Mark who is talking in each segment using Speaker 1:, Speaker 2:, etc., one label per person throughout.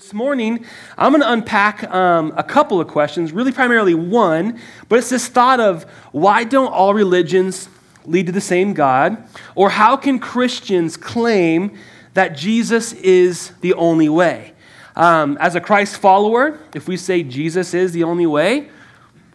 Speaker 1: This morning, I'm going to unpack um, a couple of questions, really primarily one, but it's this thought of why don't all religions lead to the same God? Or how can Christians claim that Jesus is the only way? Um, as a Christ follower, if we say Jesus is the only way,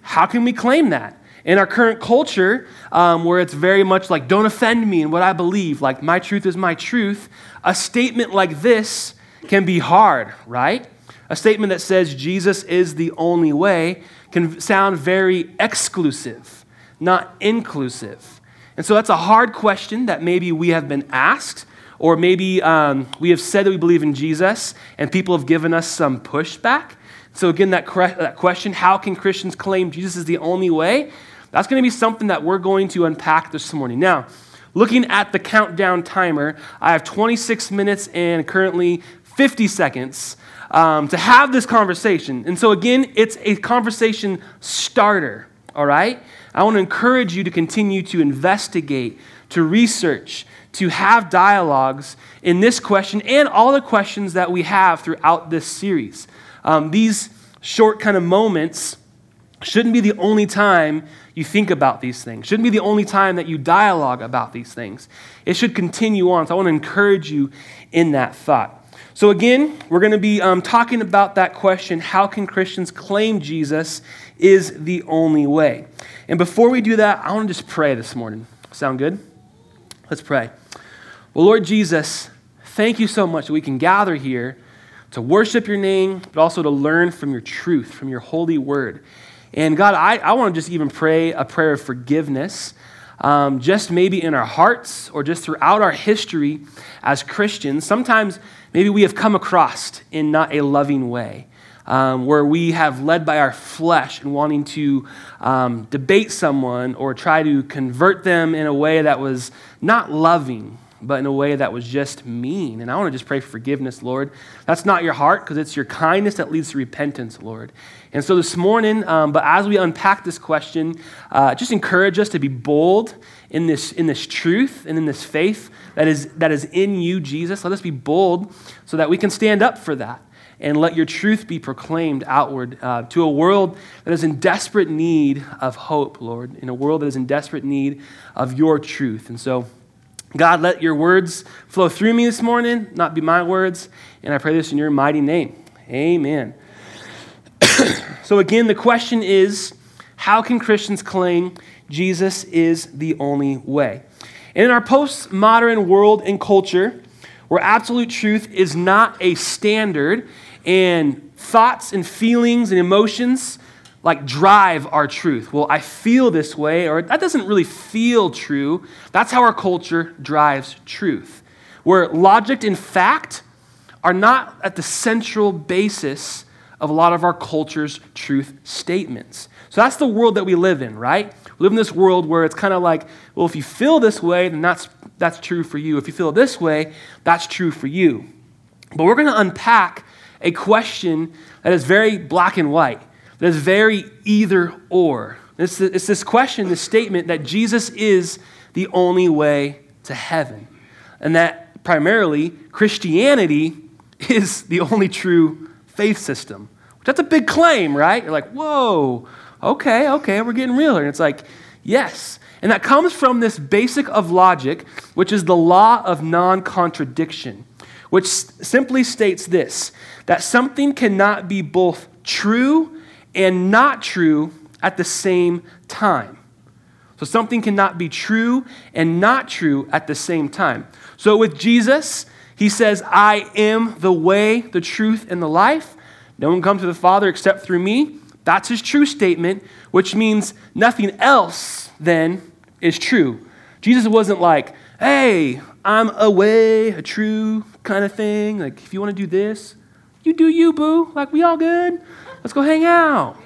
Speaker 1: how can we claim that? In our current culture, um, where it's very much like, don't offend me in what I believe, like my truth is my truth, a statement like this can be hard, right? A statement that says Jesus is the only way can sound very exclusive, not inclusive. And so that's a hard question that maybe we have been asked, or maybe um, we have said that we believe in Jesus, and people have given us some pushback. So, again, that, that question how can Christians claim Jesus is the only way? That's going to be something that we're going to unpack this morning. Now, looking at the countdown timer, I have 26 minutes and currently 50 seconds um, to have this conversation. And so, again, it's a conversation starter, all right? I want to encourage you to continue to investigate, to research, to have dialogues in this question and all the questions that we have throughout this series. Um, these short kind of moments shouldn't be the only time you think about these things, shouldn't be the only time that you dialogue about these things. It should continue on. So I want to encourage you in that thought. So, again, we're going to be um, talking about that question how can Christians claim Jesus is the only way? And before we do that, I want to just pray this morning. Sound good? Let's pray. Well, Lord Jesus, thank you so much that we can gather here to worship your name, but also to learn from your truth, from your holy word. And God, I, I want to just even pray a prayer of forgiveness um, just maybe in our hearts or just throughout our history as Christians, sometimes maybe we have come across in not a loving way. Um, where we have led by our flesh and wanting to um, debate someone or try to convert them in a way that was not loving, but in a way that was just mean. And I want to just pray for forgiveness, Lord. That's not your heart because it's your kindness that leads to repentance, Lord. And so this morning, um, but as we unpack this question, uh, just encourage us to be bold in this, in this truth and in this faith that is, that is in you, Jesus. Let us be bold so that we can stand up for that and let your truth be proclaimed outward uh, to a world that is in desperate need of hope, Lord, in a world that is in desperate need of your truth. And so, God, let your words flow through me this morning, not be my words. And I pray this in your mighty name. Amen. so, again, the question is how can Christians claim Jesus is the only way? And in our postmodern world and culture, where absolute truth is not a standard, and thoughts and feelings and emotions like drive our truth. Well, I feel this way, or that doesn't really feel true. That's how our culture drives truth. Where logic and fact are not at the central basis of a lot of our culture's truth statements. So that's the world that we live in, right? We live in this world where it's kind of like, well, if you feel this way, then that's, that's true for you. If you feel this way, that's true for you. But we're going to unpack a question that is very black and white, that is very either or. It's, it's this question, this statement that Jesus is the only way to heaven. And that primarily Christianity is the only true faith system. That's a big claim, right? You're like, whoa, okay, okay, we're getting realer. And it's like, yes. And that comes from this basic of logic, which is the law of non contradiction, which simply states this that something cannot be both true and not true at the same time. So something cannot be true and not true at the same time. So with Jesus, he says, I am the way, the truth, and the life. No one comes to the Father except through me. That's his true statement, which means nothing else then is true. Jesus wasn't like, hey, I'm a way, a true kind of thing. Like, if you want to do this, you do you, boo. Like, we all good? Let's go hang out.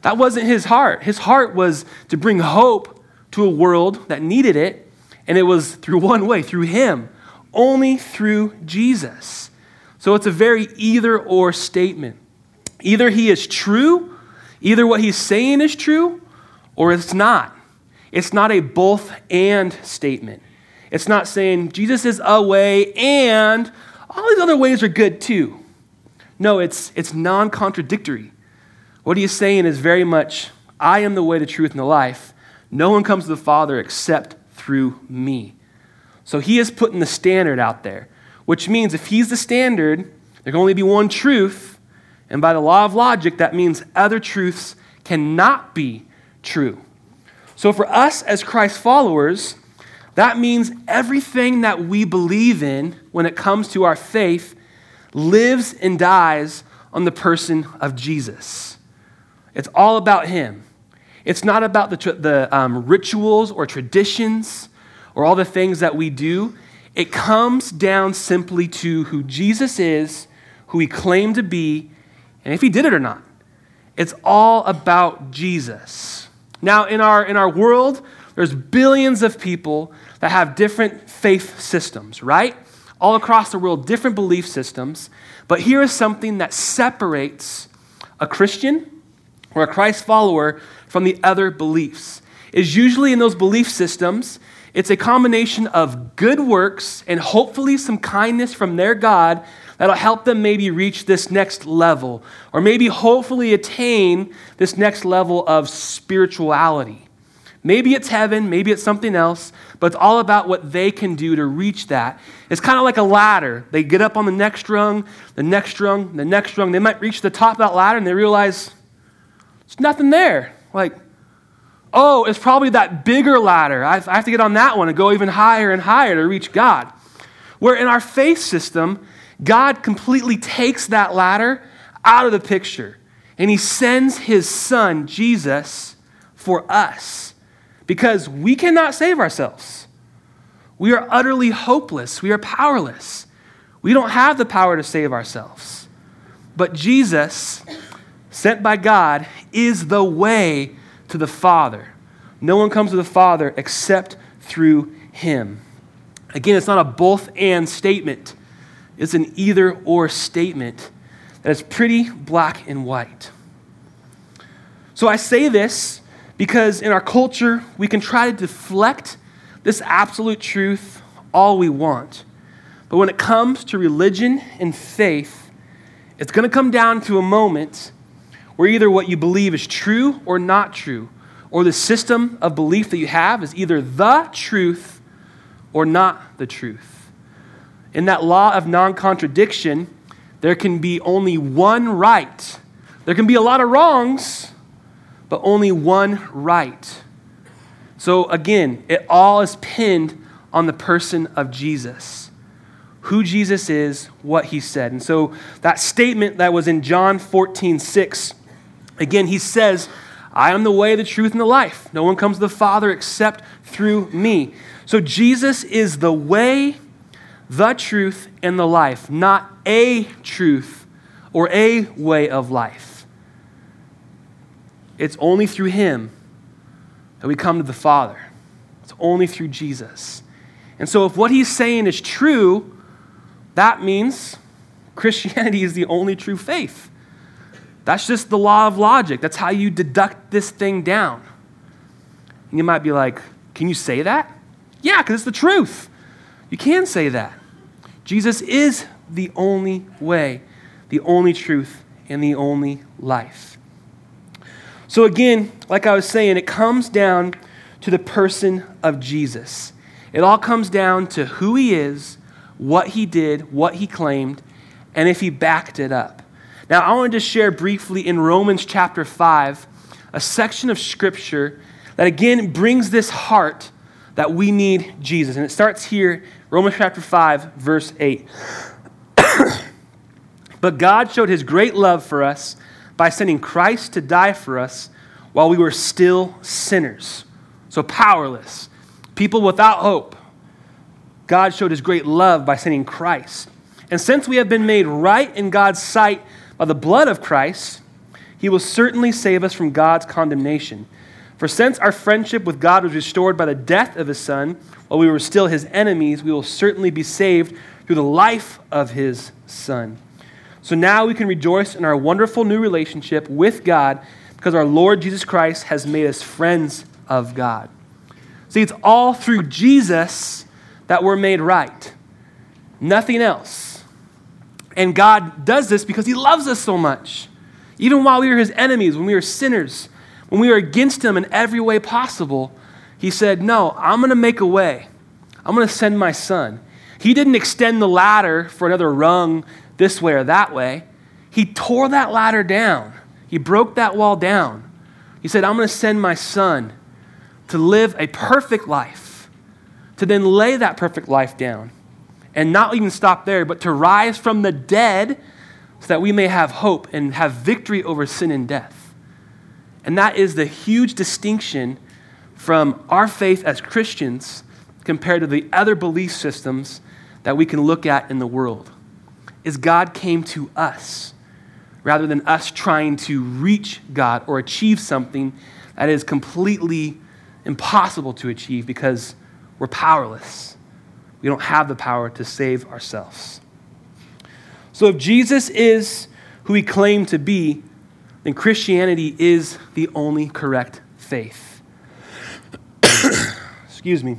Speaker 1: That wasn't his heart. His heart was to bring hope to a world that needed it, and it was through one way, through him only through Jesus. So it's a very either or statement. Either he is true, either what he's saying is true, or it's not. It's not a both and statement. It's not saying Jesus is a way and all these other ways are good too. No, it's, it's non contradictory. What he is saying is very much, I am the way, the truth, and the life. No one comes to the Father except through me. So he is putting the standard out there, which means if he's the standard, there can only be one truth. And by the law of logic, that means other truths cannot be true. So for us as Christ followers, that means everything that we believe in when it comes to our faith lives and dies on the person of Jesus. It's all about Him. It's not about the, the um, rituals or traditions or all the things that we do. It comes down simply to who Jesus is, who He claimed to be, and if He did it or not. It's all about Jesus. Now, in our, in our world, there's billions of people that have different faith systems, right? All across the world, different belief systems. But here is something that separates a Christian or a Christ follower from the other beliefs. Is usually in those belief systems, it's a combination of good works and hopefully some kindness from their God that'll help them maybe reach this next level or maybe hopefully attain this next level of spirituality. Maybe it's heaven, maybe it's something else, but it's all about what they can do to reach that. It's kind of like a ladder. They get up on the next rung, the next rung, the next rung. They might reach the top of that ladder and they realize there's nothing there. Like, oh, it's probably that bigger ladder. I have to get on that one and go even higher and higher to reach God. Where in our faith system, God completely takes that ladder out of the picture and he sends his son, Jesus, for us because we cannot save ourselves. We are utterly hopeless. We are powerless. We don't have the power to save ourselves. But Jesus, sent by God, is the way to the Father. No one comes to the Father except through him. Again, it's not a both and statement, it's an either or statement that is pretty black and white. So I say this because in our culture, we can try to deflect this absolute truth all we want. But when it comes to religion and faith, it's going to come down to a moment where either what you believe is true or not true, or the system of belief that you have is either the truth or not the truth. In that law of non contradiction, there can be only one right. There can be a lot of wrongs, but only one right. So again, it all is pinned on the person of Jesus. Who Jesus is, what he said. And so that statement that was in John 14, 6, again, he says, I am the way, the truth, and the life. No one comes to the Father except through me. So Jesus is the way, the truth, and the life, not a truth or a way of life. It's only through Him that we come to the Father. It's only through Jesus. And so, if what He's saying is true, that means Christianity is the only true faith. That's just the law of logic. That's how you deduct this thing down. And you might be like, can you say that? Yeah, because it's the truth. You can say that. Jesus is the only way, the only truth, and the only life. So, again, like I was saying, it comes down to the person of Jesus. It all comes down to who he is, what he did, what he claimed, and if he backed it up. Now, I wanted to share briefly in Romans chapter 5 a section of scripture that again brings this heart that we need Jesus. And it starts here, Romans chapter 5, verse 8. but God showed his great love for us by sending Christ to die for us while we were still sinners. So powerless, people without hope. God showed his great love by sending Christ. And since we have been made right in God's sight by the blood of Christ, he will certainly save us from God's condemnation. For since our friendship with God was restored by the death of his Son, while we were still his enemies, we will certainly be saved through the life of his Son. So now we can rejoice in our wonderful new relationship with God because our Lord Jesus Christ has made us friends of God. See, it's all through Jesus that we're made right, nothing else. And God does this because He loves us so much. Even while we were His enemies, when we were sinners, when we were against Him in every way possible, He said, No, I'm going to make a way. I'm going to send my Son. He didn't extend the ladder for another rung this way or that way. He tore that ladder down, He broke that wall down. He said, I'm going to send my Son to live a perfect life, to then lay that perfect life down and not even stop there, but to rise from the dead so that we may have hope and have victory over sin and death. And that is the huge distinction from our faith as Christians compared to the other belief systems that we can look at in the world. Is God came to us rather than us trying to reach God or achieve something that is completely impossible to achieve because we're powerless. We don't have the power to save ourselves. So if Jesus is who he claimed to be, then Christianity is the only correct faith. Excuse me.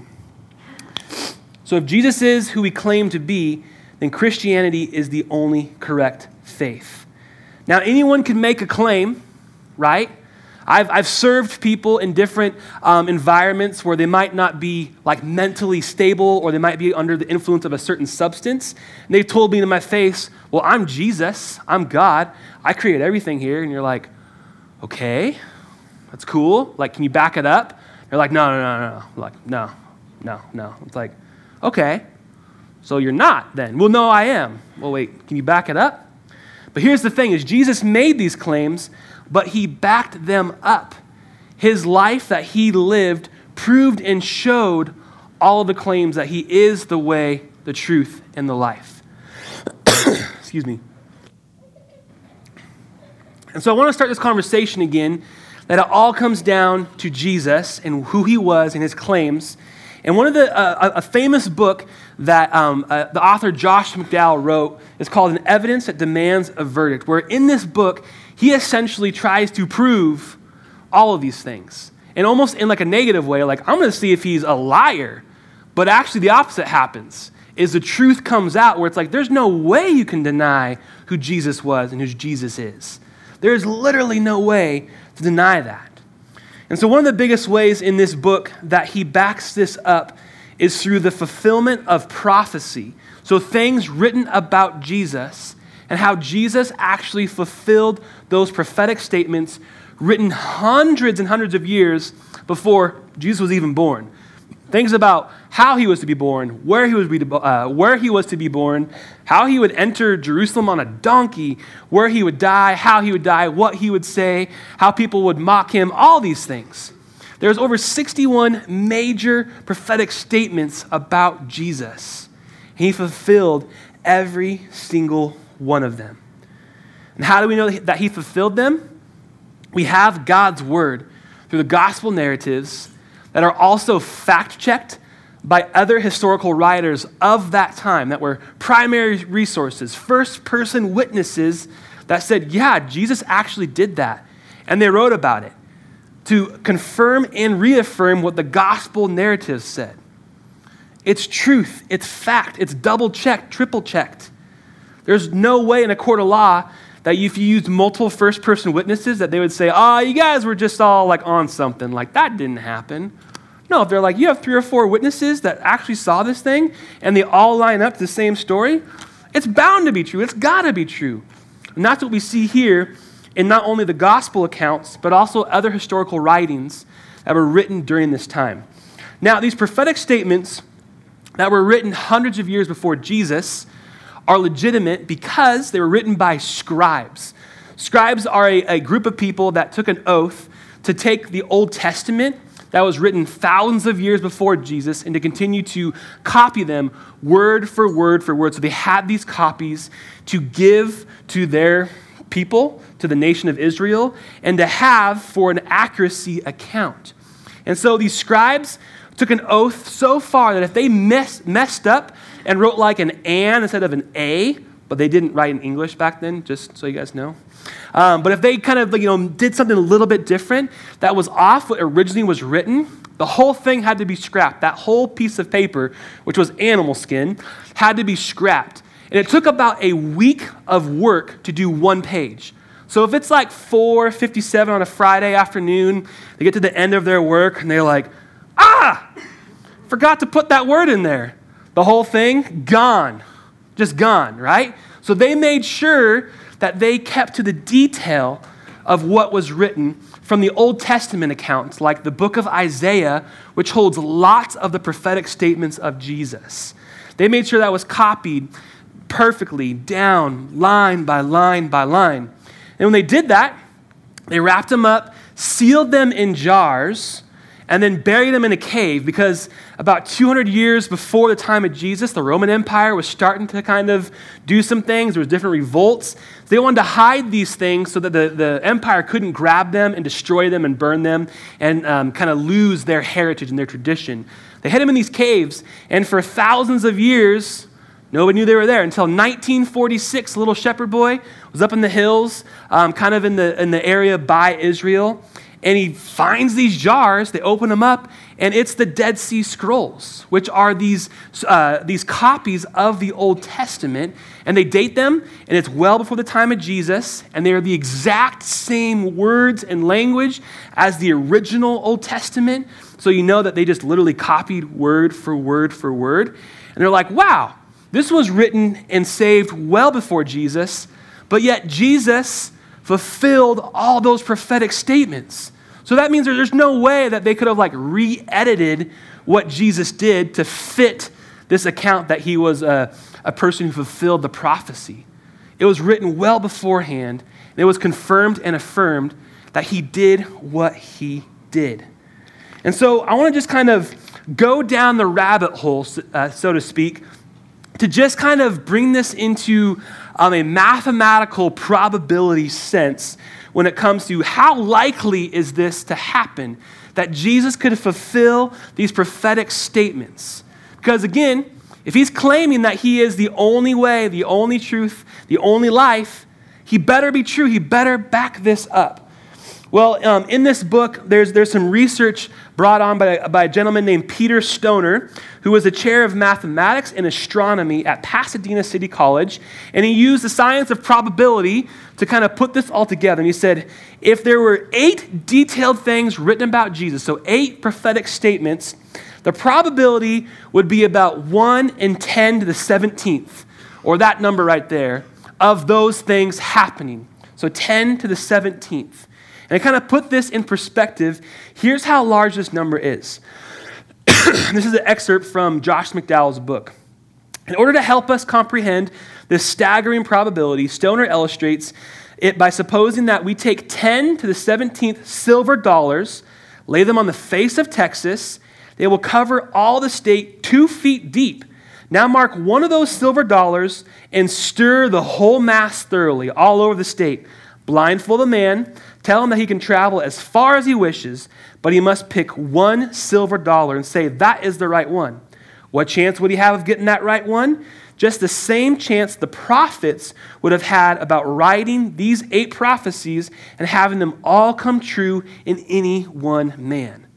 Speaker 1: So if Jesus is who he claimed to be, then Christianity is the only correct faith. Now, anyone can make a claim, right? I've, I've served people in different um, environments where they might not be like mentally stable or they might be under the influence of a certain substance. And they've told me to my face, Well, I'm Jesus, I'm God, I create everything here. And you're like, Okay, that's cool. Like, can you back it up? They're like, No, no, no, no. I'm like, no, no, no. It's like, Okay, so you're not then. Well, no, I am. Well, wait, can you back it up? But here's the thing is Jesus made these claims but he backed them up. His life that he lived proved and showed all the claims that he is the way, the truth, and the life. Excuse me. And so I want to start this conversation again that it all comes down to Jesus and who he was and his claims. And one of the, uh, a famous book that um, uh, the author Josh McDowell wrote is called An Evidence That Demands a Verdict, where in this book, he essentially tries to prove all of these things. And almost in like a negative way, like, I'm going to see if he's a liar. But actually, the opposite happens is the truth comes out where it's like, there's no way you can deny who Jesus was and who Jesus is. There is literally no way to deny that. And so, one of the biggest ways in this book that he backs this up is through the fulfillment of prophecy. So, things written about Jesus and how Jesus actually fulfilled those prophetic statements written hundreds and hundreds of years before Jesus was even born. Things about how he was to be born, where he was, be, uh, where he was to be born, how he would enter Jerusalem on a donkey, where he would die, how he would die, what he would say, how people would mock him, all these things. There's over 61 major prophetic statements about Jesus. He fulfilled every single one of them. And how do we know that he fulfilled them? We have God's word through the gospel narratives that are also fact checked by other historical writers of that time that were primary resources, first person witnesses that said, yeah, Jesus actually did that. And they wrote about it to confirm and reaffirm what the gospel narratives said. It's truth, it's fact, it's double checked, triple checked. There's no way in a court of law that if you used multiple first person witnesses that they would say, oh, you guys were just all like on something. Like that didn't happen. No, if they're like, you have three or four witnesses that actually saw this thing and they all line up to the same story, it's bound to be true. It's got to be true. And that's what we see here in not only the gospel accounts, but also other historical writings that were written during this time. Now, these prophetic statements that were written hundreds of years before Jesus are legitimate because they were written by scribes. Scribes are a, a group of people that took an oath to take the Old Testament that was written thousands of years before Jesus and to continue to copy them word for word for word. So they had these copies to give to their people, to the nation of Israel, and to have for an accuracy account. And so these scribes took an oath so far that if they mess, messed up and wrote like an an instead of an a, but they didn't write in English back then, just so you guys know. Um, but if they kind of you know did something a little bit different that was off what originally was written, the whole thing had to be scrapped. That whole piece of paper, which was animal skin, had to be scrapped. And it took about a week of work to do one page. So if it's like 4:57 on a Friday afternoon, they get to the end of their work and they're like, "Ah! Forgot to put that word in there." The whole thing gone. Just gone, right? So they made sure that they kept to the detail of what was written from the Old Testament accounts, like the book of Isaiah, which holds lots of the prophetic statements of Jesus. They made sure that was copied perfectly down, line by line by line. And when they did that, they wrapped them up, sealed them in jars, and then buried them in a cave because about 200 years before the time of Jesus, the Roman Empire was starting to kind of do some things. There was different revolts. They wanted to hide these things so that the, the empire couldn't grab them and destroy them and burn them and um, kind of lose their heritage and their tradition. They hid them in these caves, and for thousands of years, Nobody knew they were there until 1946. A little shepherd boy was up in the hills, um, kind of in the, in the area by Israel and he finds these jars. They open them up, and it's the Dead Sea Scrolls, which are these, uh, these copies of the Old Testament. And they date them, and it's well before the time of Jesus, and they are the exact same words and language as the original Old Testament. So you know that they just literally copied word for word for word. And they're like, wow, this was written and saved well before Jesus, but yet Jesus fulfilled all those prophetic statements. So that means there's no way that they could have like re-edited what Jesus did to fit this account that he was a, a person who fulfilled the prophecy. It was written well beforehand, and it was confirmed and affirmed that he did what he did. And so I want to just kind of go down the rabbit hole, uh, so to speak, to just kind of bring this into um, a mathematical probability sense when it comes to how likely is this to happen that Jesus could fulfill these prophetic statements. Because again, if he's claiming that he is the only way, the only truth, the only life, he better be true. He better back this up. Well, um, in this book, there's, there's some research brought on by, by a gentleman named Peter Stoner, who was the chair of mathematics and astronomy at Pasadena City College. And he used the science of probability to kind of put this all together. And he said if there were eight detailed things written about Jesus, so eight prophetic statements, the probability would be about 1 in 10 to the 17th, or that number right there, of those things happening. So 10 to the 17th. And kind of put this in perspective. Here's how large this number is. this is an excerpt from Josh McDowell's book. In order to help us comprehend this staggering probability, Stoner illustrates it by supposing that we take 10 to the 17th silver dollars, lay them on the face of Texas. They will cover all the state two feet deep. Now mark one of those silver dollars and stir the whole mass thoroughly all over the state. Blindfold the man, Tell him that he can travel as far as he wishes, but he must pick one silver dollar and say, That is the right one. What chance would he have of getting that right one? Just the same chance the prophets would have had about writing these eight prophecies and having them all come true in any one man.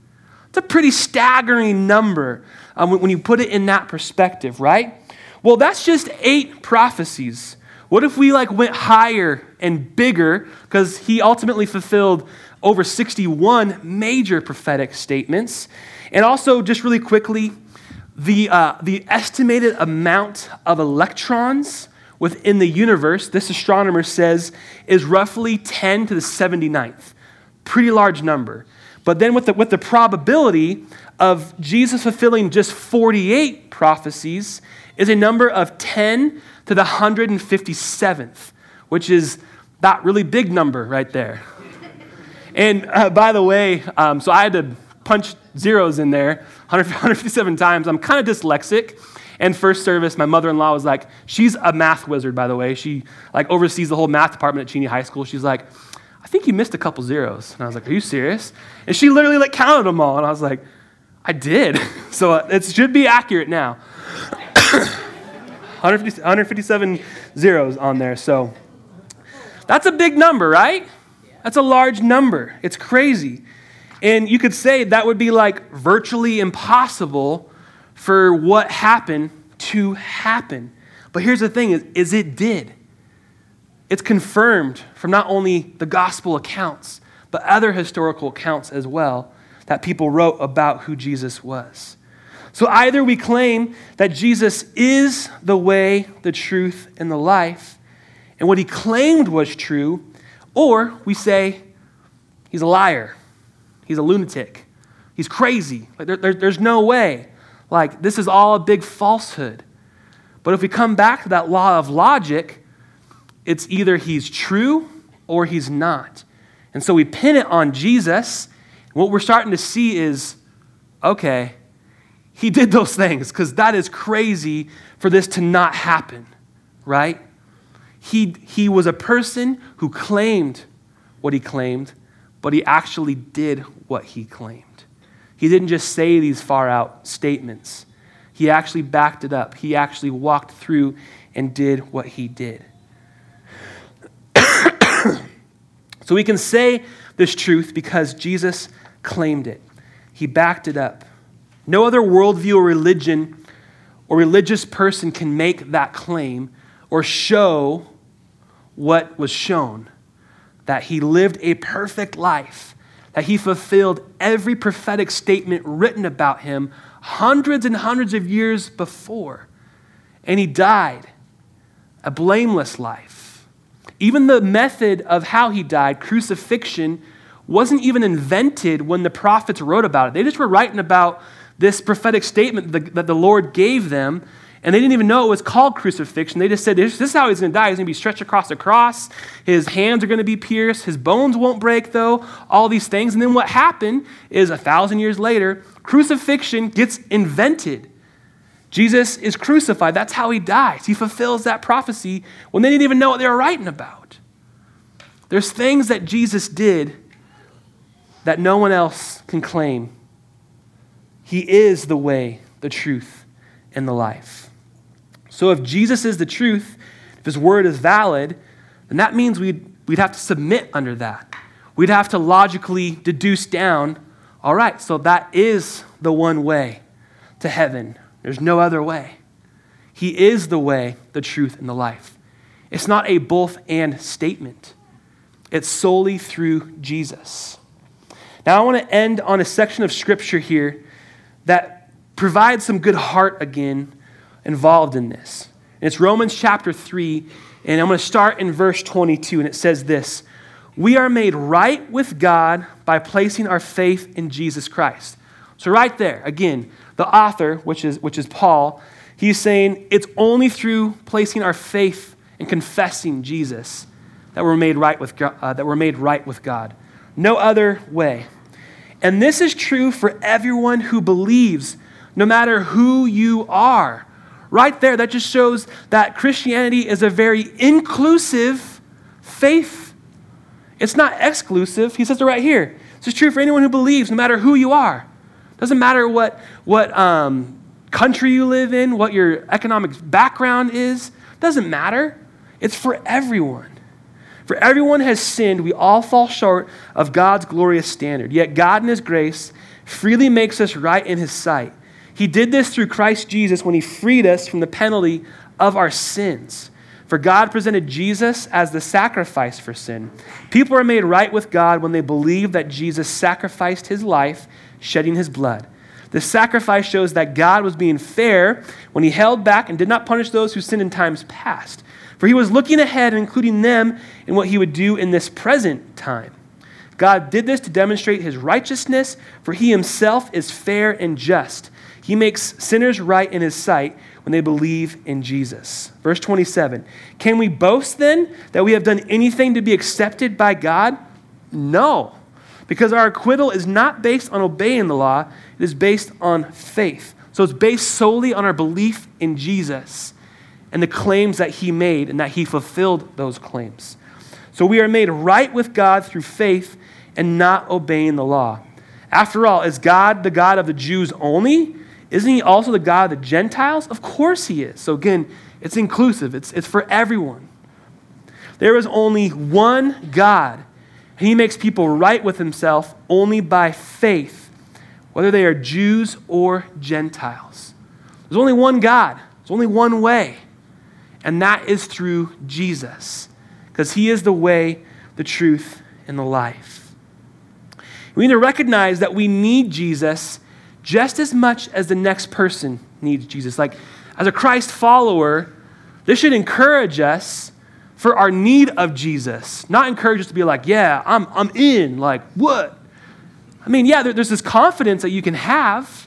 Speaker 1: It's a pretty staggering number um, when you put it in that perspective, right? Well, that's just eight prophecies. What if we like went higher and bigger because he ultimately fulfilled over 61 major prophetic statements. And also, just really quickly, the, uh, the estimated amount of electrons within the universe, this astronomer says, is roughly 10 to the 79th. Pretty large number. But then with the, with the probability of Jesus fulfilling just 48 prophecies is a number of 10 to the 157th, which is that really big number right there. And uh, by the way, um, so I had to punch zeros in there 157 times. I'm kind of dyslexic. And first service, my mother-in-law was like, she's a math wizard, by the way. She like oversees the whole math department at Cheney High School. She's like, I think you missed a couple zeros. And I was like, are you serious? And she literally like counted them all. And I was like, I did. so uh, it should be accurate now. 157 zeros on there. So that's a big number, right? That's a large number. It's crazy. And you could say that would be like virtually impossible for what happened to happen. But here's the thing is, is it did. It's confirmed from not only the gospel accounts, but other historical accounts as well that people wrote about who Jesus was. So either we claim that Jesus is the way, the truth, and the life, and what he claimed was true, or we say he's a liar, he's a lunatic, he's crazy. Like there, there, there's no way. Like this is all a big falsehood. But if we come back to that law of logic, it's either he's true or he's not. And so we pin it on Jesus. What we're starting to see is okay, he did those things because that is crazy for this to not happen, right? He, he was a person who claimed what he claimed, but he actually did what he claimed. He didn't just say these far out statements, he actually backed it up. He actually walked through and did what he did. so we can say this truth because Jesus claimed it, he backed it up. No other worldview or religion or religious person can make that claim or show what was shown that he lived a perfect life, that he fulfilled every prophetic statement written about him hundreds and hundreds of years before. And he died a blameless life. Even the method of how he died, crucifixion, wasn't even invented when the prophets wrote about it. They just were writing about this prophetic statement that the Lord gave them, and they didn't even know it was called crucifixion. They just said, This, is how he's going to die. He's going to be stretched across the cross. His hands are going to be pierced. His bones won't break, though. All these things. And then what happened is a thousand years later, crucifixion gets invented. Jesus is crucified. That's how he dies. He fulfills that prophecy when they didn't even know what they were writing about. There's things that Jesus did that no one else can claim he is the way, the truth, and the life. So if Jesus is the truth, if his word is valid, then that means we'd, we'd have to submit under that. We'd have to logically deduce down all right, so that is the one way to heaven. There's no other way. He is the way, the truth, and the life. It's not a both and statement, it's solely through Jesus. Now, I want to end on a section of scripture here that provides some good heart again involved in this. And it's Romans chapter 3, and I'm going to start in verse 22, and it says this We are made right with God by placing our faith in Jesus Christ. So, right there, again, the author, which is, which is Paul, he's saying it's only through placing our faith and confessing Jesus that we're made right with, uh, that we're made right with God. No other way. And this is true for everyone who believes, no matter who you are. Right there, that just shows that Christianity is a very inclusive faith. It's not exclusive. He says it right here. This is true for anyone who believes, no matter who you are. Doesn't matter what, what um, country you live in, what your economic background is. Doesn't matter. It's for everyone. For everyone has sinned, we all fall short of God's glorious standard. Yet God, in His grace, freely makes us right in His sight. He did this through Christ Jesus when He freed us from the penalty of our sins. For God presented Jesus as the sacrifice for sin. People are made right with God when they believe that Jesus sacrificed His life, shedding His blood. The sacrifice shows that God was being fair when He held back and did not punish those who sinned in times past. For he was looking ahead and including them in what he would do in this present time. God did this to demonstrate his righteousness, for he himself is fair and just. He makes sinners right in his sight when they believe in Jesus. Verse 27 Can we boast then that we have done anything to be accepted by God? No, because our acquittal is not based on obeying the law, it is based on faith. So it's based solely on our belief in Jesus and the claims that he made and that he fulfilled those claims. So we are made right with God through faith and not obeying the law. After all, is God the God of the Jews only? Isn't he also the God of the Gentiles? Of course he is. So again, it's inclusive, it's, it's for everyone. There is only one God, he makes people right with himself only by faith, whether they are Jews or Gentiles. There's only one God, there's only one way. and that is through Jesus, because he is the way, the truth, and the life. We need to recognize that we need Jesus just as much as the next person needs Jesus. Like, as a Christ follower, this should encourage us for our need of Jesus, not encourage us to be like, yeah, I'm, I'm in. Like, what? I mean, yeah, there, there's this confidence that you can have,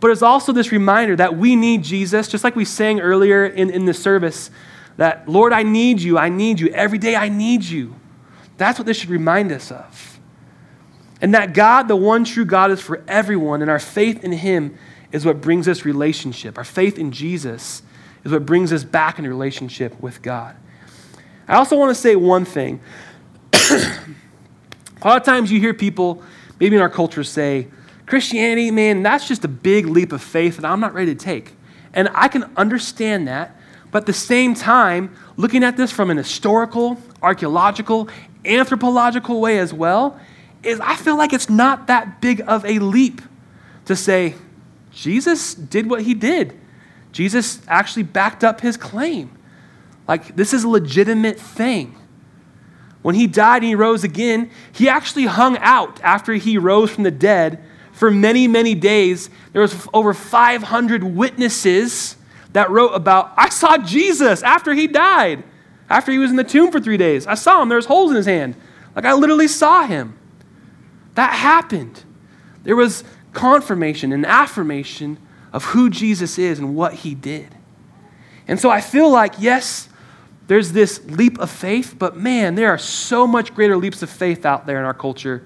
Speaker 1: but it's also this reminder that we need Jesus, just like we sang earlier in, in the service, that, Lord, I need you. I need you. Every day I need you. That's what this should remind us of. And that God, the one true God, is for everyone, and our faith in Him is what brings us relationship. Our faith in Jesus is what brings us back in relationship with God. I also want to say one thing. a lot of times you hear people, maybe in our culture, say, Christianity, man, that's just a big leap of faith that I'm not ready to take. And I can understand that, but at the same time, looking at this from an historical, archaeological, anthropological way as well, is I feel like it's not that big of a leap to say, Jesus did what he did. Jesus actually backed up his claim. Like, this is a legitimate thing. When he died and he rose again, he actually hung out after he rose from the dead for many, many days. There was over 500 witnesses that wrote about, I saw Jesus after he died, after he was in the tomb for three days. I saw him. There was holes in his hand. Like, I literally saw him. That happened. There was confirmation and affirmation of who Jesus is and what he did. And so I feel like, yes, there's this leap of faith, but man, there are so much greater leaps of faith out there in our culture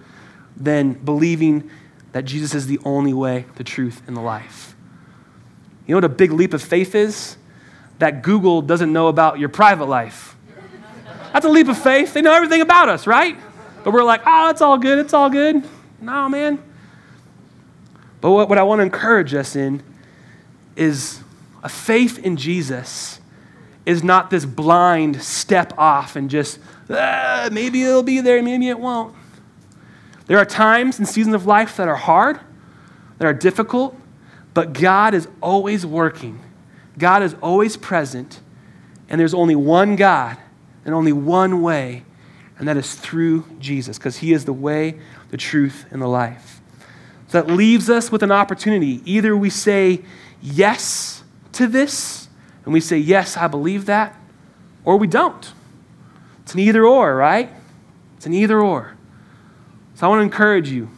Speaker 1: than believing that Jesus is the only way, the truth, and the life. You know what a big leap of faith is? That Google doesn't know about your private life. That's a leap of faith. They know everything about us, right? But we're like, oh, it's all good, it's all good. No, man. But what, what I want to encourage us in is a faith in Jesus is not this blind step off and just, ah, maybe it'll be there, maybe it won't. There are times and seasons of life that are hard, that are difficult, but God is always working. God is always present, and there's only one God and only one way, and that is through Jesus, because He is the way, the truth, and the life. So that leaves us with an opportunity. Either we say yes to this, and we say, Yes, I believe that, or we don't. It's an either or, right? It's an either or. So I want to encourage you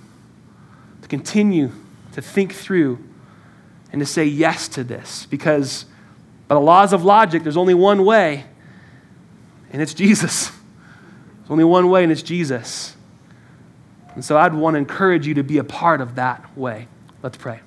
Speaker 1: to continue to think through and to say yes to this because by the laws of logic, there's only one way, and it's Jesus. There's only one way, and it's Jesus. And so I'd want to encourage you to be a part of that way. Let's pray.